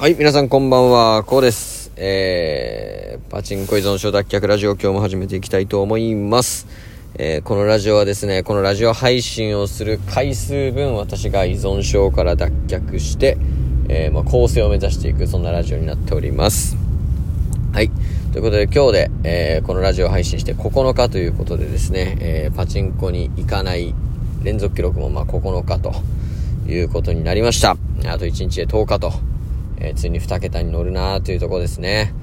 はい、皆さんこんばんは、こうです。えー、パチンコ依存症脱却ラジオ今日も始めていきたいと思います。えー、このラジオはですね、このラジオ配信をする回数分私が依存症から脱却して、えー、まあ、構成を目指していく、そんなラジオになっております。はい。ということで今日で、えー、このラジオ配信して9日ということでですね、えー、パチンコに行かない連続記録もまあ9日ということになりました。あと1日で10日と。えー、ついに2桁に乗るなというとこですね。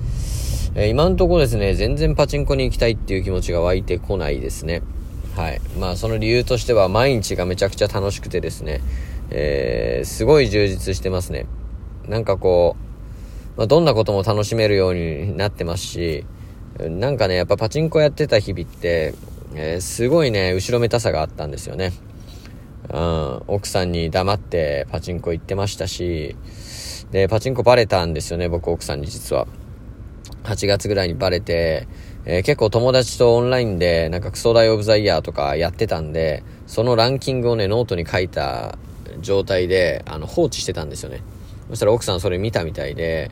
え、今のところですね、全然パチンコに行きたいっていう気持ちが湧いてこないですね。はい。まあその理由としては毎日がめちゃくちゃ楽しくてですね、えー、すごい充実してますね。なんかこう、まあ、どんなことも楽しめるようになってますし、なんかね、やっぱパチンコやってた日々って、えー、すごいね、後ろめたさがあったんですよね。うん、奥さんに黙ってパチンコ行ってましたし、で、パチンコバレたんですよね、僕奥さんに実は。8月ぐらいにバレて、えー、結構友達とオンラインでなんかクソ台 of the year とかやってたんで、そのランキングをね、ノートに書いた状態で、あの、放置してたんですよね。そしたら奥さんそれ見たみたいで、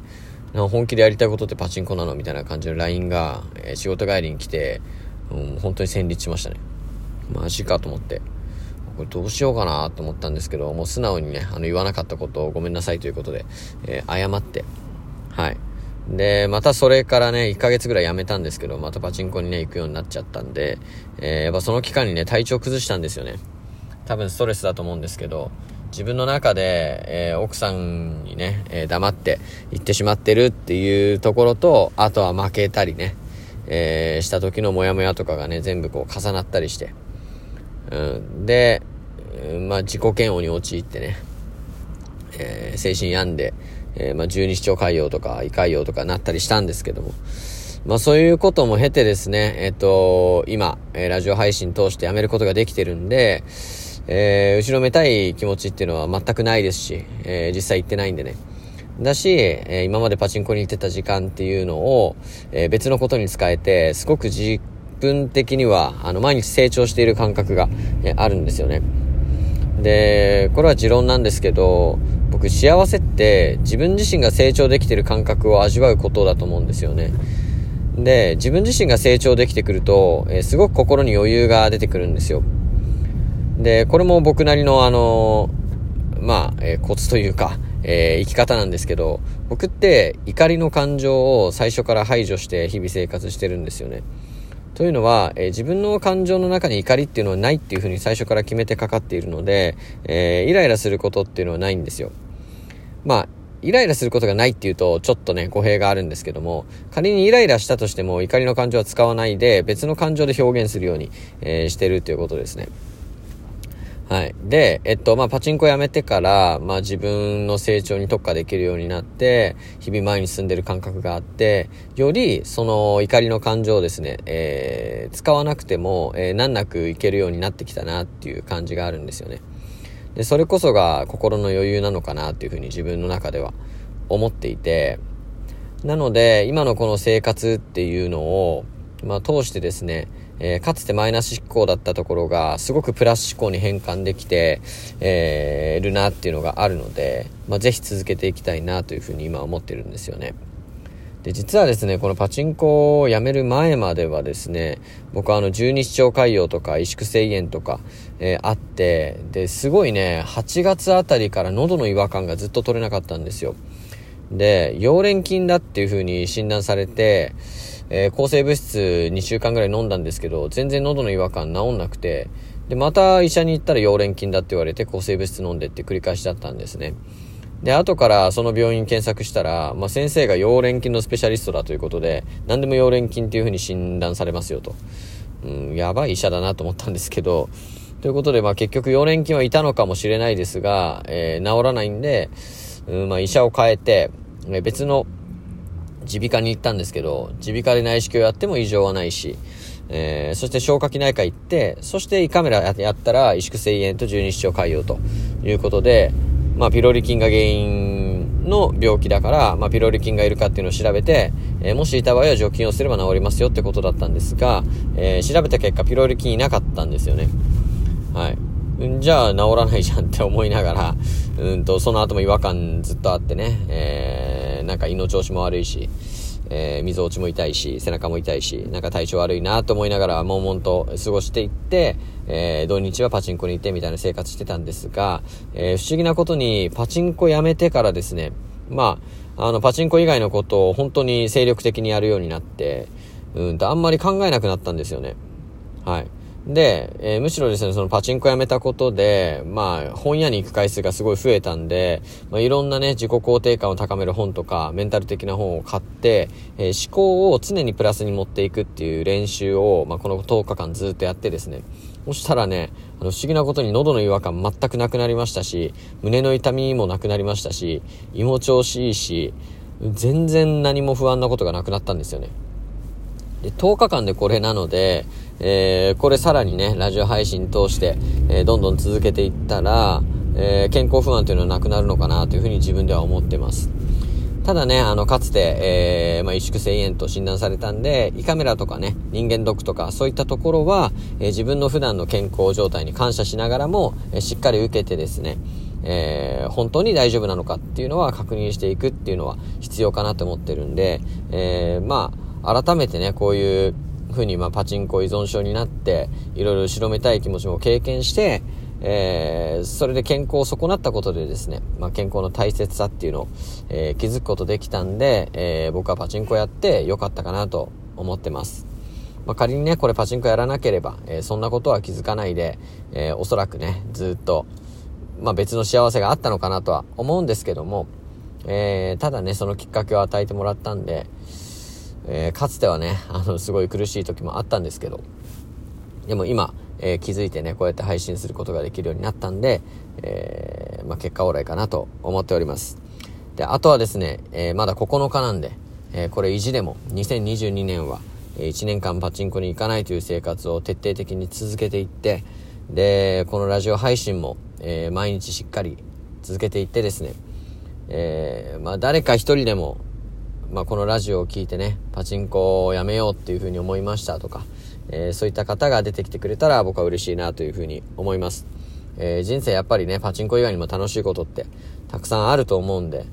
本気でやりたいことってパチンコなのみたいな感じの LINE が、えー、仕事帰りに来て、うん、本当に戦慄しましたね。マジかと思って。これどうしようかなと思ったんですけど、もう素直にね、あの言わなかったことをごめんなさいということで、えー、謝って、はい。で、またそれからね、1ヶ月ぐらい辞めたんですけど、またパチンコにね、行くようになっちゃったんで、えー、やっぱその期間にね、体調崩したんですよね。多分ストレスだと思うんですけど、自分の中で、えー、奥さんにね、え、黙って行ってしまってるっていうところと、あとは負けたりね、え、した時のモヤモヤとかがね、全部こう重なったりして、うん、で、まあ、自己嫌悪に陥ってね、えー、精神病んで、えー、まあ、十二指腸潰瘍とか胃潰瘍とかなったりしたんですけども、まあ、そういうことも経てですね、えっ、ー、と、今、えー、ラジオ配信通してやめることができてるんで、えー、後ろめたい気持ちっていうのは全くないですし、えー、実際行ってないんでね。だし、えー、今までパチンコに行ってた時間っていうのを、えー、別のことに使えて、すごく自分的には、あの、毎日成長している感覚が、え、あるんですよね。で、これは持論なんですけど、僕幸せって自分自身が成長できてる感覚を味わうことだと思うんですよね。で、自分自身が成長できてくると、え、すごく心に余裕が出てくるんですよ。で、これも僕なりのあのまあ、えー、コツというか、えー、生き方なんですけど、僕って怒りの感情を最初から排除して日々生活してるんですよね。というのは、えー、自分の感情の中に怒りっていうのはないっていうふうに最初から決めてかかっているので、えー、イライラすることっていうのはないんですよ。まあ、イライラすることがないっていうと、ちょっとね、語弊があるんですけども、仮にイライラしたとしても怒りの感情は使わないで、別の感情で表現するように、えー、してるということですね。はい。で、えっと、まあ、パチンコやめてから、まあ、自分の成長に特化できるようになって、日々前に進んでる感覚があって、より、その怒りの感情をですね、えー、使わなくても、えー、難なくいけるようになってきたなっていう感じがあるんですよね。で、それこそが心の余裕なのかなっていうふうに自分の中では思っていて、なので、今のこの生活っていうのを、まあ、通してですね、えー、かつてマイナス思考だったところがすごくプラス思考に変換できて、えー、るなっていうのがあるので、まあ、ぜひ続けていきたいなというふうに今思ってるんですよね。で、実はですね、このパチンコをやめる前まではですね、僕はあの十二指腸潰瘍とか萎縮性炎とか、えー、あって、で、すごいね、8月あたりから喉の違和感がずっと取れなかったんですよ。で、溶連菌だっていうふうに診断されて、えー、抗生物質2週間ぐらい飲んだんですけど、全然喉の違和感治んなくて、で、また医者に行ったら溶連菌だって言われて抗生物質飲んでって繰り返しだったんですね。で、後からその病院検索したら、まあ、先生が溶連菌のスペシャリストだということで、何でも溶連菌っていう風に診断されますよと。うん、やばい医者だなと思ったんですけど、ということで、まあ、結局溶連菌はいたのかもしれないですが、えー、治らないんで、うん、まあ、医者を変えて、別の耳鼻科に行ったんですけど、耳鼻科で内視鏡やっても異常はないし、えー、そして消化器内科行って、そして胃カメラやったら萎縮性炎と十二指腸潰瘍ということで、まあ、ピロリ菌が原因の病気だから、まあ、ピロリ菌がいるかっていうのを調べて、えー、もしいた場合は除菌をすれば治りますよってことだったんですが、えー、調べた結果ピロリ菌いなかったんですよね。はい。じゃあ治らないじゃんって思いながら、うんと、その後も違和感ずっとあってね、えーなんか胃の調子も悪いし、えー、水落ちも痛いし、背中も痛いし、なんか体調悪いなと思いながら、悶々と過ごしていって、えー、土日はパチンコに行ってみたいな生活してたんですが、えー、不思議なことに、パチンコやめてからですね、まあ、あの、パチンコ以外のことを本当に精力的にやるようになって、うんと、あんまり考えなくなったんですよね。はい。で、えー、むしろですね、そのパチンコやめたことで、まあ、本屋に行く回数がすごい増えたんで、まあ、いろんなね、自己肯定感を高める本とか、メンタル的な本を買って、えー、思考を常にプラスに持っていくっていう練習を、まあ、この10日間ずっとやってですね、そしたらね、あの、不思議なことに喉の違和感全くなくなりましたし、胸の痛みもなくなりましたし、胃も調子いいし、全然何も不安なことがなくなったんですよね。で、10日間でこれなので、えー、これさらにね、ラジオ配信通して、えー、どんどん続けていったら、えー、健康不安というのはなくなるのかなというふうに自分では思ってます。ただね、あの、かつて、えー、まあ、萎縮性炎と診断されたんで、胃カメラとかね、人間ドックとか、そういったところは、えー、自分の普段の健康状態に感謝しながらも、えー、しっかり受けてですね、えー、本当に大丈夫なのかっていうのは確認していくっていうのは必要かなと思ってるんで、えー、まあ、改めてね、こういうふうに、まあ、パチンコ依存症になって、いろいろ後ろめたい気持ちも経験して、えー、それで健康を損なったことでですね、まあ、健康の大切さっていうのを、えー、気づくことできたんで、えー、僕はパチンコやってよかったかなと思ってます。まあ、仮にね、これパチンコやらなければ、えそんなことは気づかないで、えおそらくね、ずっと、まあ、別の幸せがあったのかなとは思うんですけども、えただね、そのきっかけを与えてもらったんで、えー、かつてはね、あの、すごい苦しい時もあったんですけど、でも今、えー、気づいてね、こうやって配信することができるようになったんで、えー、まあ、結果オーライかなと思っております。で、あとはですね、えまだ9日なんで、えこれ意地でも、2022年は、え1年間パチンコに行かないという生活を徹底的に続けていって、で、このラジオ配信も、え毎日しっかり続けていってですね、えまあ、誰か一人でもまあ、このラジオを聞いてね、パチンコをやめようっていうふうに思いましたとか、えー、そういった方が出てきてくれたら僕は嬉しいなというふうに思います。えー、人生やっぱりね、パチンコ以外にも楽しいことってたくさんあると思うんで、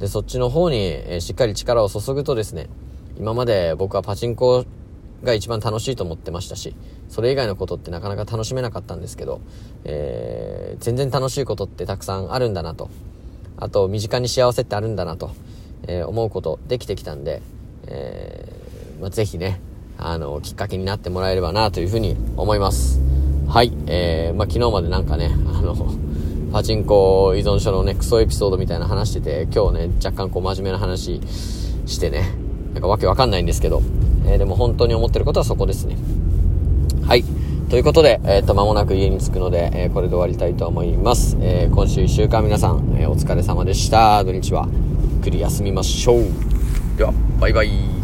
で、そっちの方に、え、しっかり力を注ぐとですね、今まで僕はパチンコが一番楽しいと思ってましたし、それ以外のことってなかなか楽しめなかったんですけど、えー、全然楽しいことってたくさんあるんだなと。あと、身近に幸せってあるんだなと。えー、思うことできてきたんで、えー、まあ、ぜひね、あの、きっかけになってもらえればなというふうに思います。はい、えー、まあ、昨日までなんかね、あの、パチンコ依存症のね、クソエピソードみたいな話してて、今日ね、若干こう真面目な話してね、なんかわけわかんないんですけど、えー、でも本当に思ってることはそこですね。はい。ということで、えっ、ー、と、間もなく家に着くので、えー、これで終わりたいと思います。え、今週1週間皆さん、えお疲れ様でした。土日は。くり休みましょう。では、バイバイ。